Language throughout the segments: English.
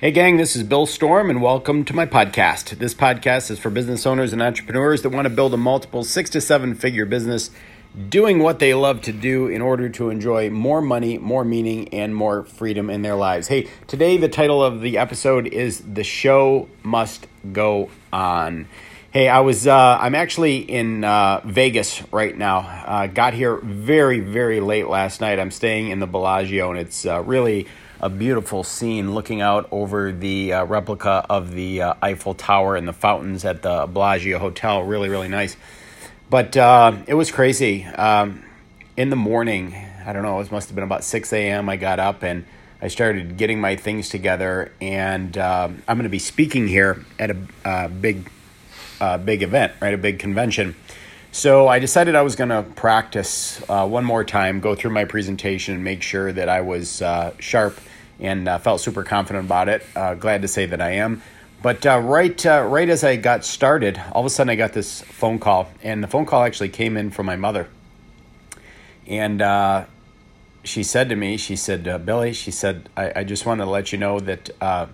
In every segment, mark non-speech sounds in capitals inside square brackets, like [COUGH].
Hey, gang, this is Bill Storm, and welcome to my podcast. This podcast is for business owners and entrepreneurs that want to build a multiple six to seven figure business doing what they love to do in order to enjoy more money, more meaning, and more freedom in their lives. Hey, today the title of the episode is The Show Must Go On. Hey, I was, uh, I'm actually in uh, Vegas right now. Uh, got here very, very late last night. I'm staying in the Bellagio, and it's uh, really a beautiful scene looking out over the uh, replica of the uh, Eiffel Tower and the fountains at the Bellagio Hotel. Really, really nice. But uh, it was crazy. Um, in the morning, I don't know, it must have been about 6 a.m. I got up and I started getting my things together. And um, I'm going to be speaking here at a uh, big, uh, big event, right? A big convention. So I decided I was going to practice uh, one more time, go through my presentation, and make sure that I was uh, sharp and uh, felt super confident about it. Uh, glad to say that I am. But uh, right, uh, right as I got started, all of a sudden I got this phone call, and the phone call actually came in from my mother, and uh, she said to me, she said, uh, "Billy," she said, I, I just want to let you know that uh,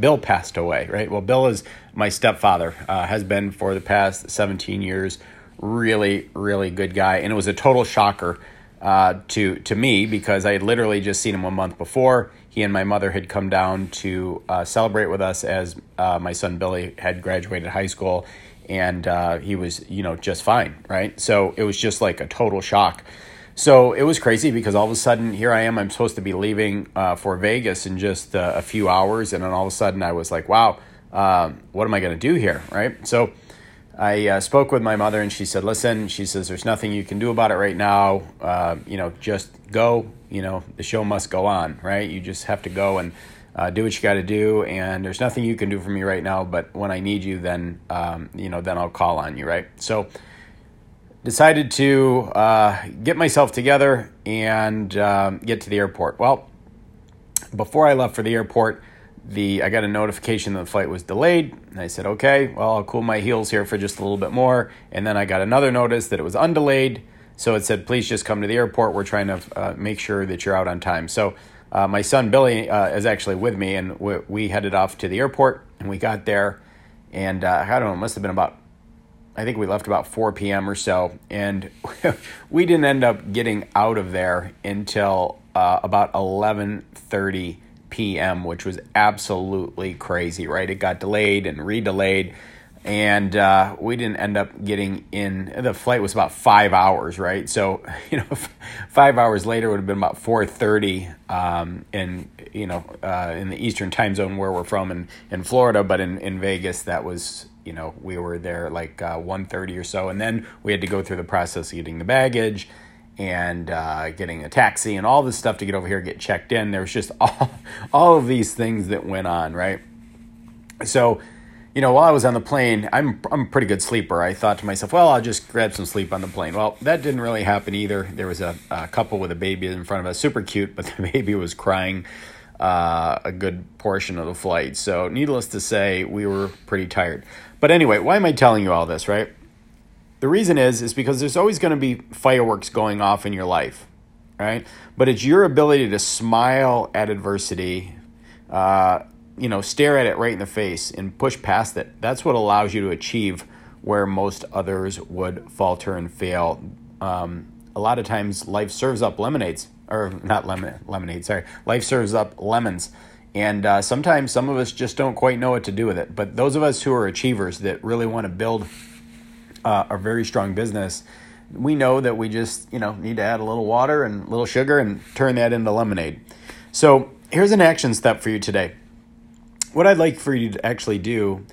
Bill passed away." Right. Well, Bill is my stepfather, uh, has been for the past seventeen years. Really, really good guy, and it was a total shocker to to me because I had literally just seen him a month before he and my mother had come down to uh, celebrate with us as uh, my son Billy had graduated high school and uh, he was, you know, just fine, right? So it was just like a total shock. So it was crazy because all of a sudden, here I am, I'm supposed to be leaving uh, for Vegas in just uh, a few hours. And then all of a sudden, I was like, wow, um, what am I going to do here, right? So I uh, spoke with my mother and she said, listen, she says, there's nothing you can do about it right now. Uh, you know, just go, you know, the show must go on, right? You just have to go and uh, do what you got to do. And there's nothing you can do for me right now, but when I need you, then, um, you know, then I'll call on you, right? So decided to uh, get myself together and um, get to the airport. Well, before I left for the airport, the I got a notification that the flight was delayed, and I said, "Okay, well, I'll cool my heels here for just a little bit more." And then I got another notice that it was undelayed, so it said, "Please just come to the airport. We're trying to uh, make sure that you're out on time." So uh, my son Billy uh, is actually with me, and we, we, headed off to the airport, and we got there, and uh, I don't know, it must have been about. I think we left about 4 p.m. or so, and [LAUGHS] we didn't end up getting out of there until uh, about 11:30 p.m., which was absolutely crazy, right? It got delayed and redelayed, and uh, we didn't end up getting in. The flight was about five hours, right? So, [LAUGHS] you know, [LAUGHS] five hours later would have been about 4:30 um, in you know uh, in the Eastern time zone where we're from in in Florida, but in in Vegas that was you know we were there like uh, 1.30 or so and then we had to go through the process of getting the baggage and uh, getting a taxi and all this stuff to get over here, get checked in. There was just [LAUGHS] all, all of these things that went on, right? So, you know, while I was on the plane, I'm, I'm a pretty good sleeper. I thought to myself, well, I'll just grab some sleep on the plane. Well, that didn't really happen either. There was a, a couple with a baby in front of us, super cute, but [LAUGHS] the baby was crying uh, a good portion of the flight. So, needless to say, we were pretty tired. But anyway, why am I telling you all this, right? The reason is is because there's always going to be fireworks going off in your life, right? But it's your ability to smile at adversity, uh, you know, stare at it right in the face and push past it. That's what allows you to achieve where most others would falter and fail. Um, a lot of times, life serves up lemonades, or not lemon lemonade. Sorry, life serves up lemons. And uh, sometimes some of us just don't quite know what to do with it. But those of us who are achievers that really want to build uh, a very strong business, we know that we just you know need to add a little water and a little sugar and turn that into lemonade. So here's an action step for you today. What I'd like for you to actually do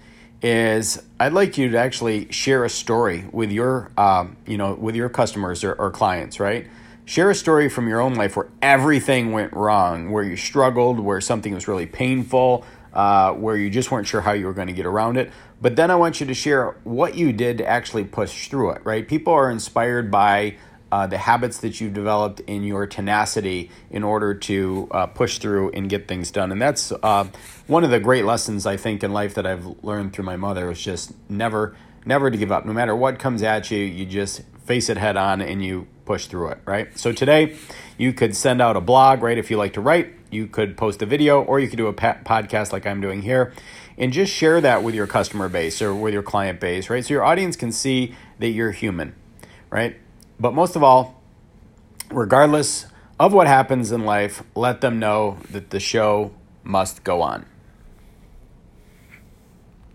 is I'd like you to actually share a story with your um, you know with your customers or, or clients, right? Share a story from your own life where everything went wrong, where you struggled, where something was really painful, uh, where you just weren't sure how you were going to get around it. But then I want you to share what you did to actually push through it, right? People are inspired by uh, the habits that you've developed in your tenacity in order to uh, push through and get things done. And that's uh, one of the great lessons I think in life that I've learned through my mother is just never, never to give up. No matter what comes at you, you just face it head on and you push through it, right? So today you could send out a blog, right? If you like to write, You could post a video or you could do a podcast like I'm doing here and just share that with your customer base or with your client base, right? So your audience can see that you're human, right? But most of all, regardless of what happens in life, let them know that the show must go on.